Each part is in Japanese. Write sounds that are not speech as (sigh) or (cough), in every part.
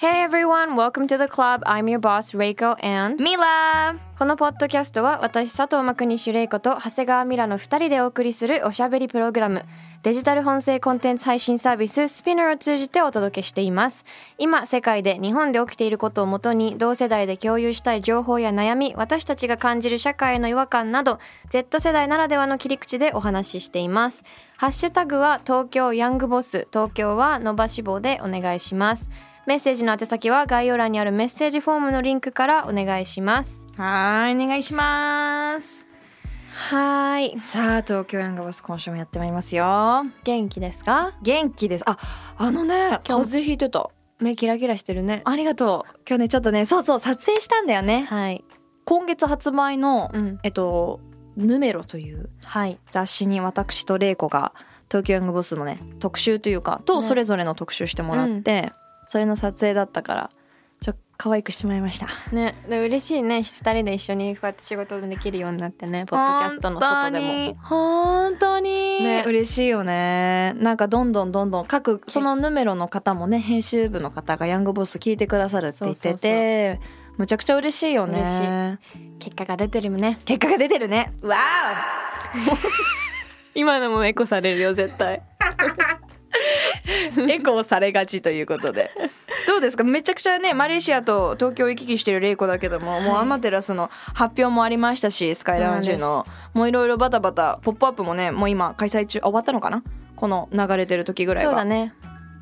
Hey everyone, welcome to the club. I'm your boss, Reiko and ミラこのポッドキャストは私佐藤真国主玲子と長谷川ミラの2人でお送りするおしゃべりプログラムデジタル本声コンテンツ配信サービススピナーを通じてお届けしています。今世界で日本で起きていることをもとに同世代で共有したい情報や悩み私たちが感じる社会への違和感など Z 世代ならではの切り口でお話ししています。ハッシュタグは東京ヤングボス東京は伸ばし棒でお願いしますメッセージの宛先は概要欄にあるメッセージフォームのリンクからお願いします。はーいお願いします。はーい。さあ東京ヤングバス今週もやってまいりますよ。元気ですか？元気です。ああのね風邪ひいてた。目キラキラしてるね。ありがとう。今日ねちょっとねそうそう撮影したんだよね。はい。今月発売の、うん。えっとヌメロというはい。雑誌に私と玲子が東京ヤングボスのね特集というかとね。それぞれの特集してもらって、それの撮影だったからちょ可愛くしてもらいました。ねで嬉しいね。二人で一緒にこうやって仕事できるようになってね。ポッドキャストの外でも。本当にね。嬉しいよね。なんかどんどんどんどん各そのヌメロの方もね編集部の方がヤングボス聞いてくださるって言っててむちゃくちゃ嬉しいよね。結果が出てるね。結果が出てるね。わ (laughs) 今のもエコされるよ絶対。お (laughs) (laughs) エコーされがちということで。どうですか？めちゃくちゃねマレーシアと東京を行き来してるレイコだけども、もうアマテラスの発表もありましたしスカイラウンジの。もういろいろバタバタポップアップもねもう今開催中あ終わったのかな？この流れてる時ぐらいは。そうだね。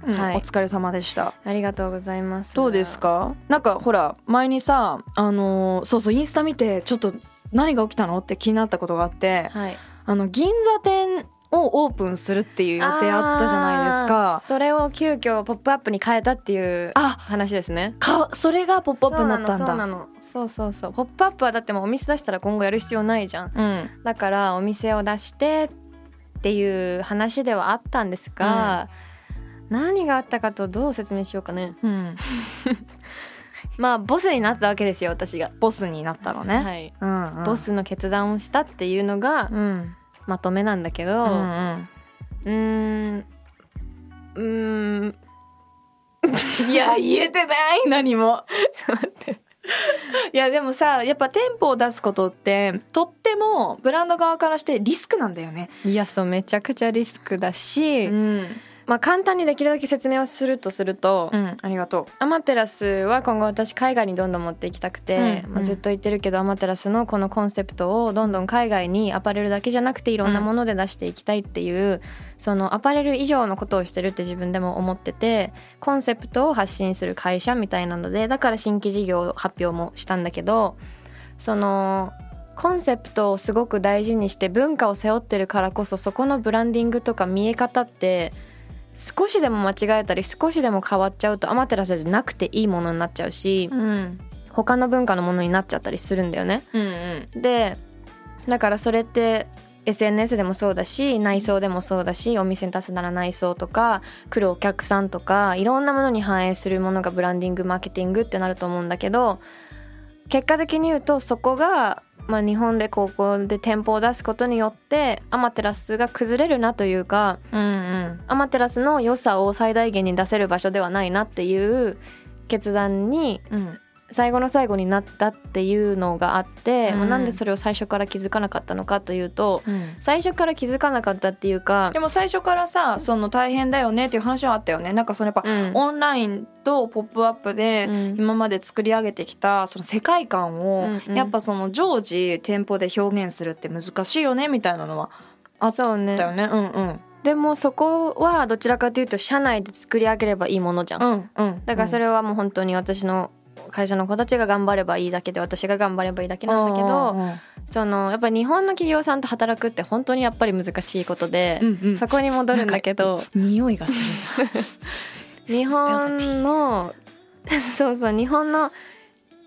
うんはい。お疲れ様でした。ありがとうございます。どうですか？なんかほら前にさあのーそうそうインスタ見てちょっと何が起きたの？って気になったことがあってはい。あの銀座店をオープンするっていう予定あったじゃないですか。それを急遽ポップアップに変えたっていうあ話ですね。かそれがポップアップになったんだ。そうなのそうそうそうポップアップはだってもうお店出したら今後やる必要ないじゃん。うん。だからお店を出してっていう話ではあったんですが、何があったかとどう説明しようかね。うん、(laughs) まあボスになったわけですよ私が、ボスになったのね、はい、うんうん、ボスの決断をしたっていうのがうんまとめなんだけどうんうん。うーん。(laughs) いや言えてない何も。いやでもさやっぱ店舗を出すことってとってもブランド側からしてリスクなんだよね。いやそうめちゃくちゃリスクだし、ん、まあ簡単にできるだけ説明をするとすると、うん、ありがとアマテラスは今後私海外にどんどん持っていきたくて、うん。まあ、ずっと言ってるけどアマテラスのこのコンセプトをどんどん海外にアパレルだけじゃなくていろんなもので出していきたいっていう、そのアパレル以上のことをしてるって自分でも思っててコンセプトを発信する会社みたいなのでだから新規事業発表もしたんだけどそのコンセプトをすごく大事にして文化を背負ってるからこそそこのブランディングとか見え方って少しでも間違えたり少しでも変わっちゃうとアマテラスじゃなくていいものになっちゃうしう。うん他の文化のものになっちゃったりするんだよね。うんうんでだからそれって SNS でもそうだし内装でもそうだしお店に出すなら内装とか来るお客さんとかいろんなものに反映するものがブランディングマーケティングってなると思うんだけど結果的に言うとそこが、まあ、日本で高校で店舗を出すことによってアマテラスが崩れるなというかうんうん。アマテラスの良さを最大限に出せる場所ではないなっていう決断にうん最後の最後になったっていうのがあって、うん。まあなんでそれを最初から気づかなかったのかというとうん。最初から気づかなかったっていうかでも最初からさその大変だよねっていう話はあったよね。なんかそのやっぱ、うん。オンラインとポップアップでうん。今まで作り上げてきたその世界観をうんうん。やっぱその常時店舗で表現するって難しいよねみたいなのはあっそうね。だよね。うんうん。でもそこはどちらかというと社内で作り上げればいいものじゃん、うん。うん。だからそれはもう本当に私の会社の子たちが頑張ればいいだけで私が頑張ればいいだけなんだけどそのやっぱり日本の企業さんと働くって本当にやっぱり難しいことで、うんうん。そこに戻るんだけど匂いがする。(laughs) 日本のそうそう日本の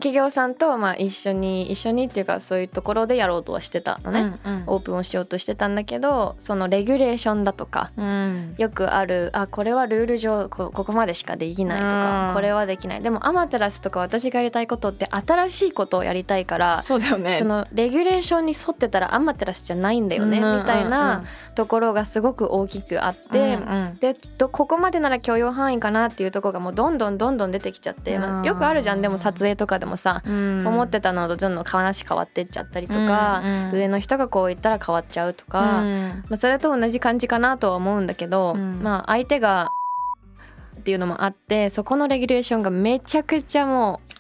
企業さんとまあ一緒に一緒にっていうかそういうところでやろうとはしてたのね、うんオープンをしようとしてたんだけどそのレギュレーションだとかうん。よくあるあこれはルール上こここまでしかできないとかうんこれはできない。でもアマテラスとか私がやりたいことって新しいことをやりたいからそうだよね。そのレギュレーションに沿ってたらアマテラスじゃないんだよねうんみたいなところがすごく大きくあっうんて。うん。でどここまでなら許容範囲かなっていうところがもうどんどんどんどん出てきちゃって、まあうんよくあるじゃん。でも撮影とかでもさ、うん。思ってたのとどんどん話変わってっちゃったりとか、うんうん。上の人がこう言ったら変わっちゃうとか、うん。まあ、それと同じ感じかなとは思うんだけど、うん。まあ相手がっていうのもあってそこのレギュレーションがめちゃくちゃもう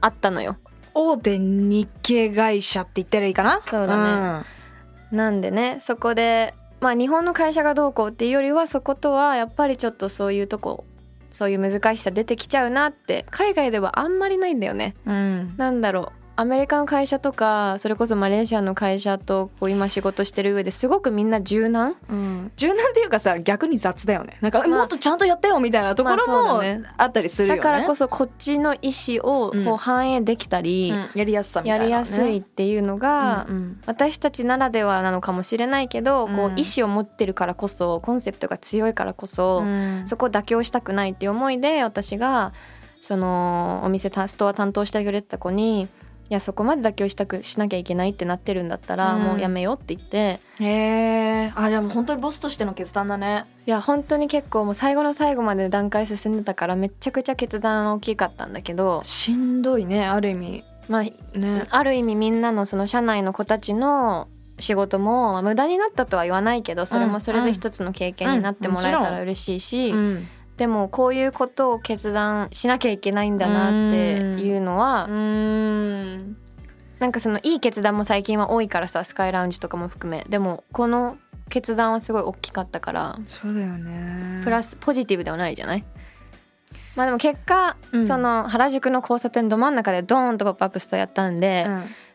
あったのよ。大手日系会社って言ったらいいかな？そうだね。なんでねそこでまあ日本の会社がどうこうっていうよりはそことはやっぱりちょっとそういうとこそういう難しさ出てきちゃうなって。海外ではあんまりないんだよね。うん、うんなんだろうアメリカの会社とかそれこそマレーシアの会社とこう今仕事してる上ですごくみんな柔軟？うん、柔軟っていうかさ逆に雑だよね。なんか、まあ。もっとちゃんとやってよみたいなところもだね。あったりするよね。だからこそこっちの意思をうん。こう反映できたり、うん。やりやすさみたやいな、ね、りやすいっていうのが、うんうん。私たちならではなのかもしれないけど、こううん。意思を持ってるからこそコンセプトが強いからこそ、うん。そこを妥協したくないっていう思いで私がそのお店たストア担当してくれてた子に「いやそこまで妥協したくしなきゃいけないってなってるんだったら、うん。もうやめよう」って言って。へえあじゃあもう本当にボスとしての決断だね。いや本当に結構もう最後の最後まで段階進んでたからめちゃくちゃ決断大きかったんだけど、しんどいねある意味。まあ、ね。ある意味みんなのその社内の子たちの仕事も、まあ、無駄になったとは言わないけどそれもそれで一つの経験になってもらえたら嬉しいし、うんでもこういうことを決断しなきゃいけないんだなっていうのは、うん。なんかそのいい決断も最近は多いからさスカイラウンジとかも含め。でもこの決断はすごい大きかったからそうだよね。プラスポジティブではないじゃない？まあでも結果、うん。その原宿の交差点ど真ん中でドーンとポップアップストアやったんで、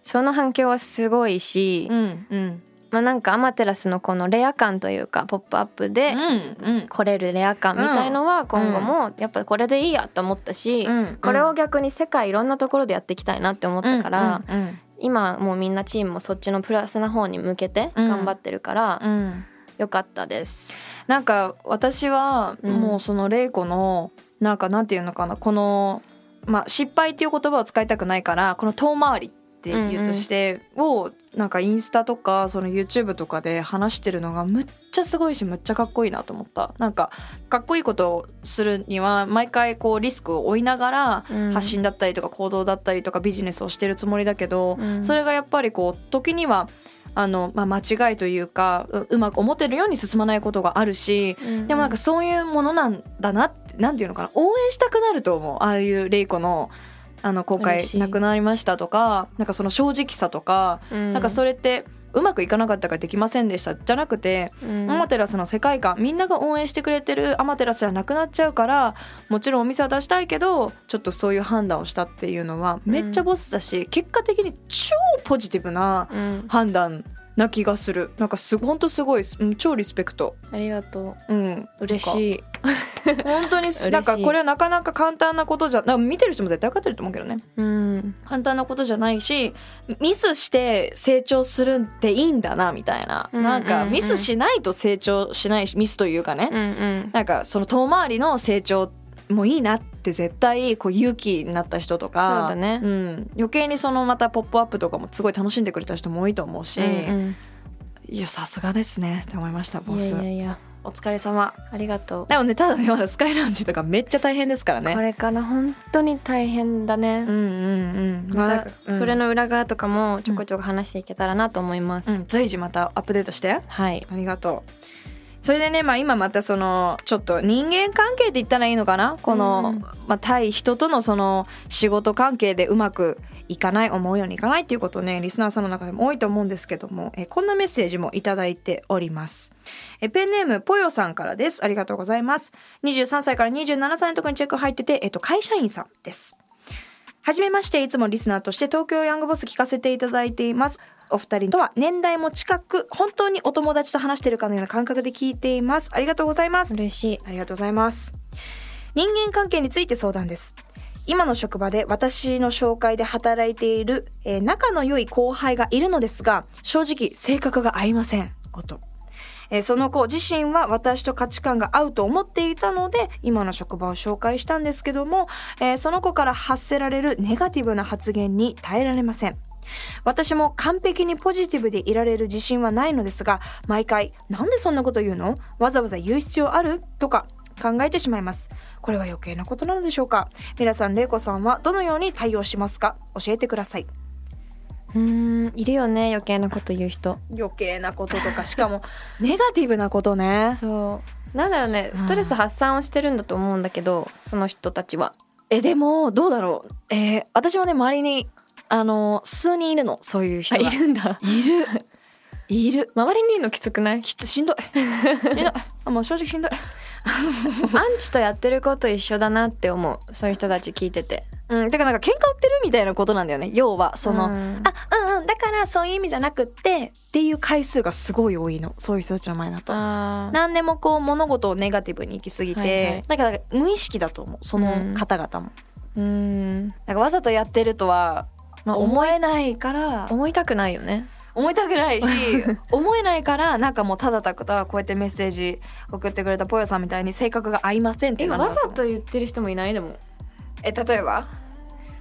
その反響はすごいし、うん。うんまあなんかアマテラスのこのレア感というかポップアップでうん来れるレア感みたいのは今後もやっぱこれでいいやと思ったし、うんこれを逆に世界いろんなところでやっていきたいなって思ったから、今もうみんなチームもそっちのプラスな方に向けてうん。頑張ってるから、うん。よかったです。なんか私はうん。もうその玲子のなんかなんていうのかなこのまあ失敗っていう言葉を使いたくないからこの遠回りっていうとしてをなんかインスタとかその YouTube とかで話してるのがむっちゃすごいしむっちゃかっこいいなと思った。なんかかっこいいことをするには毎回こうリスクを負いながらうん。発信だったりとか行動だったりとかビジネスをしてるつもりだけど、うん。それがやっぱりこう時にはあの、まあ、間違いというかううまく思ってるように進まないことがあるし、でもなんかそういうものなんだなってなんていうのかな応援したくなると思う。ああいうレイコのあの今回嬉しい亡くなりましたとかなんかその正直さとか、うん。なんかそれってうまくいかなかったからできませんでしたじゃなくて、うん。アマテラスの世界観みんなが応援してくれてるアマテラスじゃなくなっちゃうからもちろんお店は出したいけどちょっとそういう判断をしたっていうのはめっちゃボスだし、結果的に超ポジティブなうん。判断な気がする。なんかすほんとすごいうん超リスペクト。ありがとう。ん、う嬉い。しい。本当になんかこれはなかなか簡単なことじゃなんか見てる人も絶対分かってると思うけどね。うん。簡単なことじゃないしミスして成長するっていいんだなみたいな、うん。なんかうん。うん。ミスしないと成長しないしミスというかね、うんうん。なんかその遠回りの成長もいいなって絶対こう勇気になった人とかそうだね。ん、余計にそのまた「ポップアップとかもすごい楽しんでくれた人も多いと思うし、うんいやさすがですねって思いましたうん、いボスやいやいや。お疲れ様。ありがとう。でもねただねまだスカイラウンジとかめっちゃ大変ですからね。これから本当に大変だね。うんうんうん。ままたそれの裏側とかもちょこちょこ話していけたらなと思います。うん、随時またアップデートして。はい。ありがとうそれでね、まあ、今またそのちょっと人間関係って言ったらいいのかな？この、うん。まあ、対人とのその仕事関係でうまくいかない思うようにいかないっていうことねリスナーさんの中でも多いと思うんですけどもえこんなメッセージもいただいております。えペンネームぽよさんからです。ありがとうございます。23歳から27歳のところにチェック入ってて、えっと、会社員さんです。はじめましていつもリスナーとして東京ヤングボス聞かせていただいていますお二人とは年代も近く本当にお友達と話してるかのような感覚で聞いています。ありがとうございます。嬉しい。ありがとうございます。人間関係について相談です。今の職場で私の紹介で働いている、えー仲の良い後輩がいるのですが正直性格が合いません。こと、えーその子自身は私と価値観が合うと思っていたので今の職場を紹介したんですけども、えーその子から発せられるネガティブな発言に耐えられません私も完璧にポジティブでいられる自信はないのですが毎回「なんでそんなこと言うの？わざわざ言う必要ある?」とか考えてしまいます。これは余計なことなのでしょうか？皆さん玲子さんはどのように対応しますか？教えてください。うーんいるよね余計なこと言う人。余計なこととかしかも (laughs) ネガティブなことね。そう。なんだろうねうんストレス発散をしてるんだと思うんだけどその人たちは。えでもどうだろう？えー私もね周りにあの数人いるのそういう人が。るんだ。いる。いる。周りにいるのきつくない？きつしんどい。(laughs) しんどいあもう正直しんどい。(laughs) アンチとやってること一緒だなって思う。そういう人たち聞いてて。うん、だからなんか喧嘩売ってるみたいなことなんだよね。要はその、うん。あうんうんだからそういう意味じゃなくってっていう回数がすごい多いの。そういう人たちの前だと。何でもこう物事をネガティブに行き過ぎて、はいはい。だから無意識だと思う。その方々も、うん。なんかわざとやってるとはまあ思えないから。思いたくないよね。思いたくないし (laughs) 思えないからなんかもうただただこうやってメッセージ送ってくれたぽよさんみたいに性格が合いませんってえなるわざと言ってる人もいないでもえ例えば？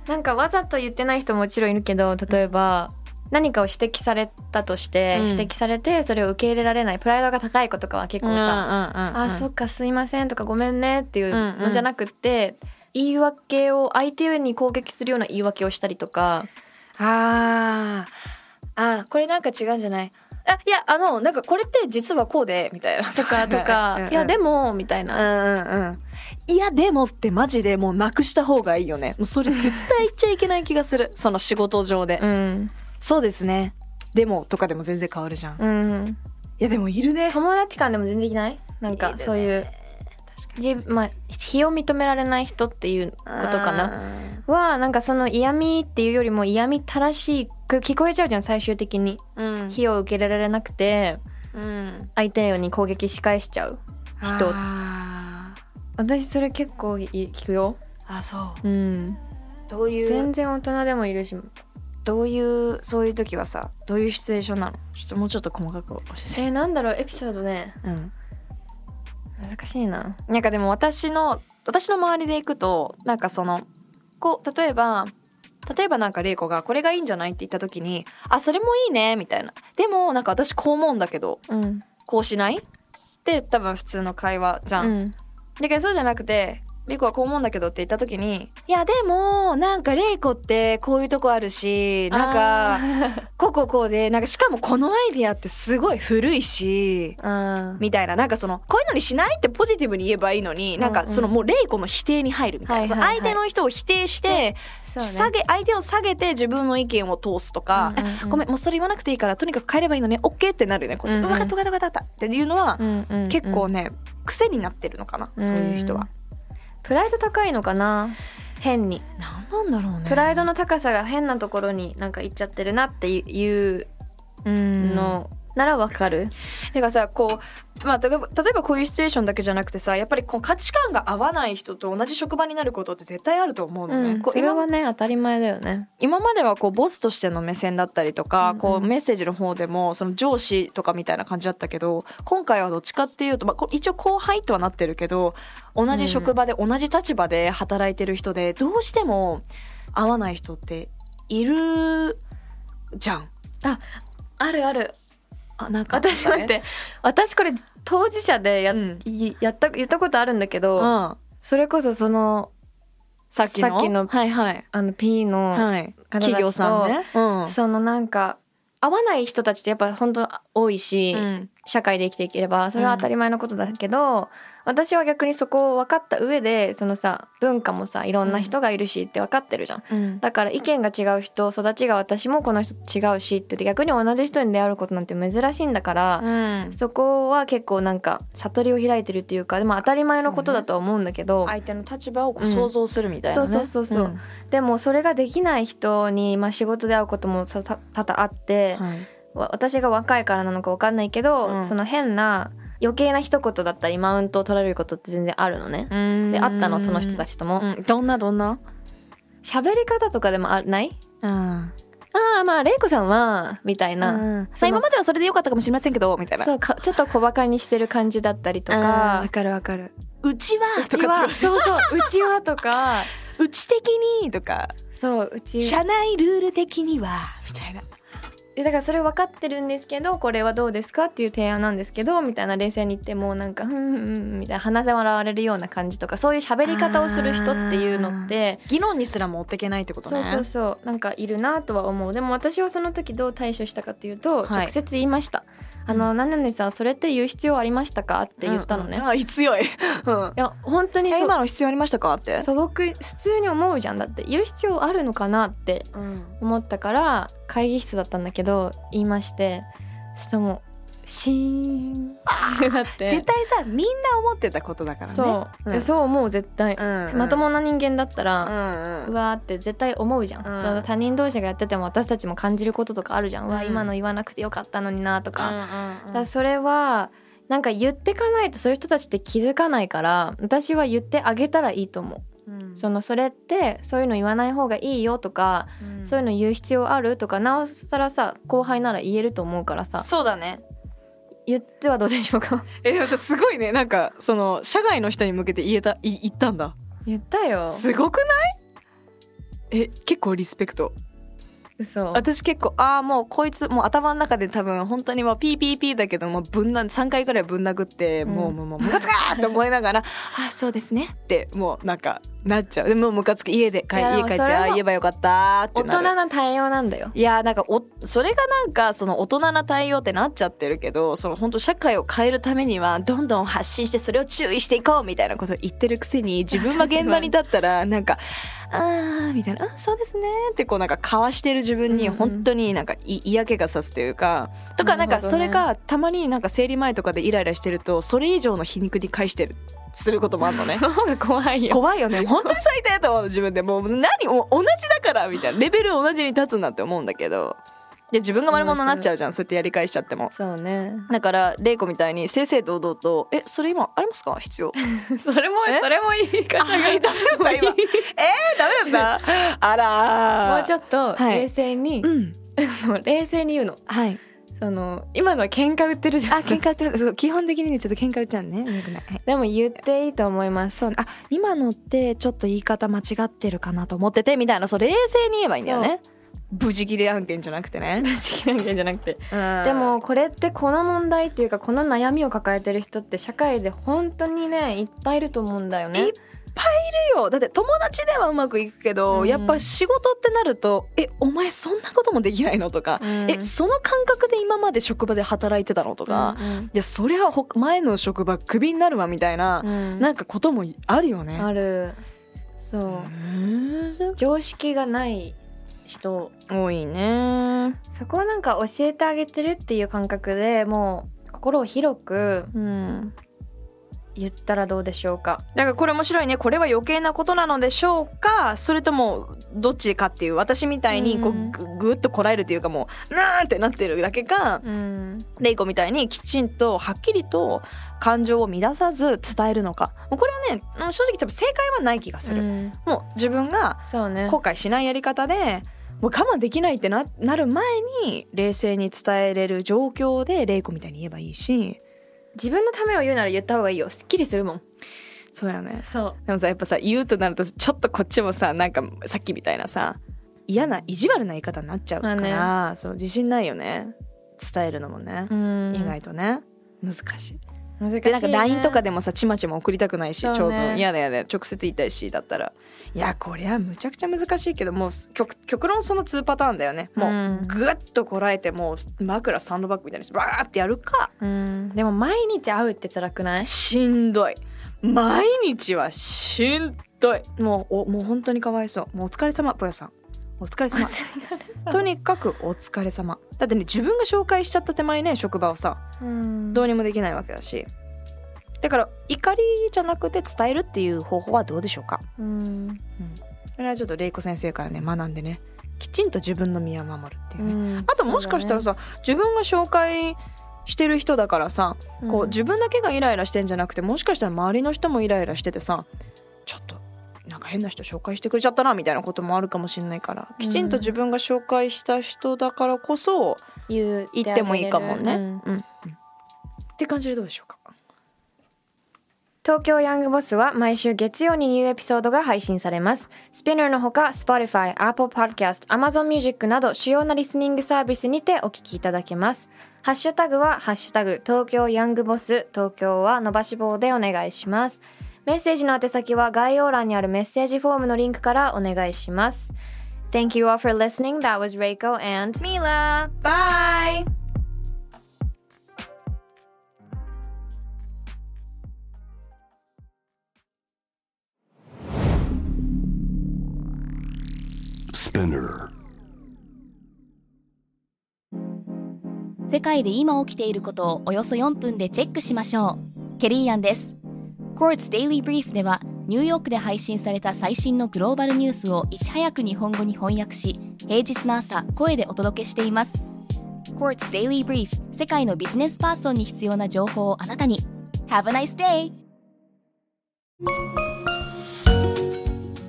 なんかわざと言ってない人ももちろんいるけど例えば何かを指摘されたとして、うん。指摘されてそれを受け入れられない。プライドが高い子とかは結構さ「さあそっかすいません」とか「ごめんね」っていううんうんのじゃなくって、言い訳を相手に攻撃するような言い訳をしたりとか。あー。あーこれなんか違うんじゃない？あいやあのなんかこれって実はこうでみたいな。とかとか。うんうんいやでも」みたいうんな。うんうん。いやでもってマジでもうなくした方がいいよね。もうそれ絶対言っちゃいけない気がする。(laughs) その仕事上で、うん。そうですね。でもとかでも全然変わるじゃん、いうん、やでもいるね。友達間でも全然いない？なんかそういうじまあ非を認められない人っていうことかな。はなんかその嫌味っていうよりも嫌味たらしく聞こえちゃうじゃん最終的に。うん。非を受けられなくてうん。相手に攻撃し返しちゃう人。あ私それ結構い聞くよ。ーあそう。うん。どういう？全然大人でもいるしどういうそういう時はさどういうシチュエーションなの？ちょっともうちょっと細かく教えて。えー、なんだろうエピソードね。うん難しいな。なんかでも私の私の周りでいくとなんかそのこう例えば例えばなんか玲子がこれがいいんじゃないって言った時にあそれもいいねみたいな。でもなんか私こう思うんだけどうん。こうしない？って多分普通の会話じゃ。うん。んだけどそうじゃなくて玲子はこう思うんだけどって言った時にいやでもなんか玲子ってこういうとこあるしなんかあこうこうこうでなんかしかもこのアイディアってすごい古いしーみたいな。なんかそのこういうのにしないってポジティブに言えばいいのに、なんかそのもう玲子の否定に入るみたいな、相手の人を否定して、下げ相手を下げて自分の意見を通すとか、ごめんもうそれ言わなくていいからとにかく変えればいいのね OK ってなるよね。こっち、うんうん。分かった分かった分かったっていうのは、結構ね癖になってるのかな、そういう人は。プライド高いのかな？変に。なんなんだろうね。プライドの高さが変なところになんか行っちゃってるなっていううんのならわかる、てかさこう、まあ、例えばこういうシチュエーションだけじゃなくてさやっぱりこう価値観が合わない人と同じ職場になることって絶対あると思うのね。うん。こう今はね当たり前だよね。今まではこうボスとしての目線だったりとか、うんうん。こうメッセージの方でもその上司とかみたいな感じだったけど今回はどっちかっていうと、まあ、こ一応後輩とはなってるけど同じ職場で同じ立場で働いてる人でどうしても合わない人っているじゃん。あるあるあなんか私待って私これ当事者でや,、うん。いやった言ったことあるんだけど、うん、それこそそのさっきの？さっきのはいはい。あの P の、はい。企業さんね。うん。そのなんか合わない人たちってやっぱ本当多いし、うん社会で生きていければそれは当たり前のことだけど、私は逆にそこを分かった上でそのさ文化もさいろんな人がいるしって分かってるじゃん。うん。だから意見が違う人育ちが私もこの人と違うしって逆に同じ人に出会うことなんて珍しいんだから、うん。そこは結構なんか悟りを開いてるっていうかでも当たり前のことだとは思うんだけど、相手の立場をこう想像するみたいなね。そうそうそうそう。ん。でもそれができない人に、まあ、仕事で会うことも多々あって、はい。わ私が若いからなのか分かんないけど、うん。その変な余計な一言だったりマウントを取られることって全然あるのね。うん。で会ったのその人たちとも。うん。どんなどんな？喋り方とかでもあない？うんああまあ玲子さんはみたいな、うん。その今まではそれでよかったかもしれませんけどみたいな。そうかちょっと小バカにしてる感じだったりとか。わかるわかる。うちはうちは？そうそううちはとか。(laughs) うち的にとか。そううち社内ルール的にはみたいな。えだからそれ分かってるんですけどこれはどうですかっていう提案なんですけどみたいな冷静に言ってもうなんか「ふんふんふん」みたいな話せ笑われるような感じとかそういう喋り方をする人っていうのって議論にすら持っていけないってことね。そうそうそう。なんかいるなとは思う。でも私はその時どう対処したかというと、はい。直接言いました「あの何々さんそれって言う必要ありましたか?」って言ったのね、うんうん。あ強い、うん。いや本当にそう。え今の必要ありましたか？って。素朴普通に思うじゃん。だって言う必要あるのかなってうん。思ったから会議室だったんだけど言いまして。そしたらもうシーン。ってなって絶対さみんな思ってたことだからね。そう、うん。えそう思う絶対、うんうん。まともな人間だったうら、んうん。うわーって絶対思うじゃん、うん。その他人同士がやってても私たちも感じることとかあるじゃん、うわうん今の言わなくてよかったのになとか,、うんうんだそれはなんか言ってかないとそういう人たちって気づかないから私は言ってあげたらいいと思う、うん。そのそれってそういうの言わない方がいいよとか、うん。そういうの言う必要あるとかなおさらさ後輩なら言えると思うからさ。そうだね言ってはどうでしょうか？(laughs) えでもさすごいね。なんかその社外の人に向けて言えたい言ったんだ。言ったよ。すごくない？え結構リスペクト嘘。私結構ああもうこいつもう頭の中で多分本当にもうピーピーピーだけどもうぶんな3回ぐらいぶん殴って、うん。もうもうもうムカつかーって思いながらあそうですねってもうなんかなっちゃう。でもうムカつく。家で帰家帰ってあー言えばよかったーって大なる。人な対応なんだよ。いやーなんかおそれがなんかその大人な対応ってなっちゃってるけどその本当社会を変えるためにはどんどん発信してそれを注意していこうみたいなこと言ってるくせに自分は現場に立ったらなんか「あー」みたいな「あそうですね」ってこうなんかかわしてる自分に本当になんかい嫌気がさすというかとかなんかそれがたまになんか生理前とかでイライラしてるとそれ以上の皮肉に返してるすることもあるのね。(laughs) その方が怖いよ。怖いよね。本当に最低と思う自分で。もう何も同じだからみたいな。レベル同じに立つんだって思うんだけどで自分が悪者になっちゃうじゃんそうやってやり返しちゃっても。そうね。だから玲子みたいに正々堂々と「えそれ今ありますか？必要? (laughs) それもえ？それも言い方があダメだった今。え？ー、ダメだった？あらー。もうちょっとはい。冷静に、うん。(laughs) 冷静に言うの。はい。その今のは喧嘩売ってるじゃん。あ喧嘩売ってますそう基本的にねちょっと喧嘩売っちゃうね。よくない、はい。でも言っていいと思います。そうあ今のってちょっと言い方間違ってるかなと思っててみたいな。そう冷静に言えばいいんだよね無事切れ案件じゃなくてね、好きなんじゃなくて。うん。でもこれってこの問題っていうかこの悩みを抱えてる人って社会で本当にねいっぱいいると思うんだよね。いっよ。だって友達ではうまくいくけど、うん。やっぱ仕事ってなると「えお前そんなこともできないの?」とか、うん。えその感覚で今まで職場で働いてたの?」とか、いうん。やそりゃほ前の職場クビになるわみたいな、うん。なんかこともあるよね。ある。そう。常識がない人。多いね。そこをなんか教えてあげてるっていう感覚でもう心を広くうん。言ったらどうでしょうか。だからこれ面白いね。これは余計なことなのでしょうか？それともどっちかっていう私みたいにこううんぐぐっとこらえるっていうかもうなーってなってるだけかうん。レイコみたいにきちんとはっきりと感情を乱さず伝えるのか。もうこれはねうん正直多分正解はない気がする、うん。もう自分がそうね。後悔しないやり方でもう我慢できないってななる前に冷静に伝えれる状況でレイコみたいに言えばいいし。自分のためを言うなら言った方がいいよ。すっきりするもん。そうやね。そう。でもさやっぱさ言うとなるとちょっとこっちもさなんかさっきみたいなさ嫌な意地悪な言い方になっちゃうから、まそう自信ないよね。伝えるのもね、うん。意外とね。難しい難しい、ね、でなんか LINE とかでもさちまちま送りたくないし、そうね。長文嫌だ嫌だ。直接言いたいしだったら。いやこりゃむちゃくちゃ難しいけどもう極極論その2パターンだよね。もううんぐっとこらえてもう枕サンドバッグみたいにしてバーってやるか。うん。でも毎日会うって辛くない？しんどい。毎日はしんどい。もうおもう本当にかわいそう。もうお疲れ様ぽよさんお疲れ様。とにかくお疲れ様。だってね自分が紹介しちゃった手前ね職場をさうん。どうにもできないわけだし。だから怒りじゃなくて伝えるっていう方法はどうでしょうか？うん。それはちょっと玲子先生からね学んでねきちんと自分の身は守るっていうね、うん。あともしかしたらさ、自分が紹介してる人だからさ、こう自分だけがイライラしてんじゃなくてもしかしたら周りの人もイライラしててさ変な人紹介してくれちゃったなみたいなこともあるかもしれないからきちんと自分が紹介した人だからこそ言言ってもいいかもね。うんうんうんって感じでどうでしょうか？東京ヤングボスは毎週月曜にニューエピソードが配信されます。スピナーのほか Spotify、Apple Podcast、Amazon Music など主要なリスニングサービスにてお聞きいただけます。ハッシュタグはハッシュタグ東京ヤングボス東京は伸ばし棒でお願いします。メッセージの宛先は概要欄にあるメッセージフォームのリンクからお願いします。Thank you all for listening. That was Reiko and Mila bye Spinner. 世界で今起きていることをおよそ4分でチェックしましょう。ケリーアンです。Quartz Daily Brief ではニューヨークで配信された最新のグローバルニュースをいち早く日本語に翻訳し、平日の朝、声でお届けしています。Quartz Daily Brief 世界のビジネスパーソンに必要な情報をあなたに。Have a nice day!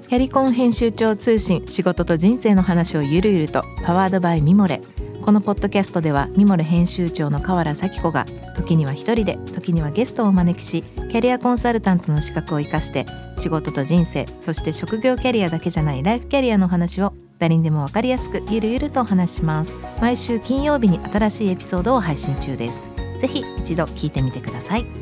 キャリコン編集長通信仕事と人生の話をゆるゆるとパワードバイミモレこのポッドキャストではミモレ編集長の河原咲子が時には一人で時にはゲストをお招きしキャリアコンサルタントの資格を生かして仕事と人生そして職業キャリアだけじゃないライフキャリアの話を誰にでも分かりやすくゆるゆるとお話しします。毎週金曜日に新しいエピソードを配信中です。ぜひ一度聞いてみてください。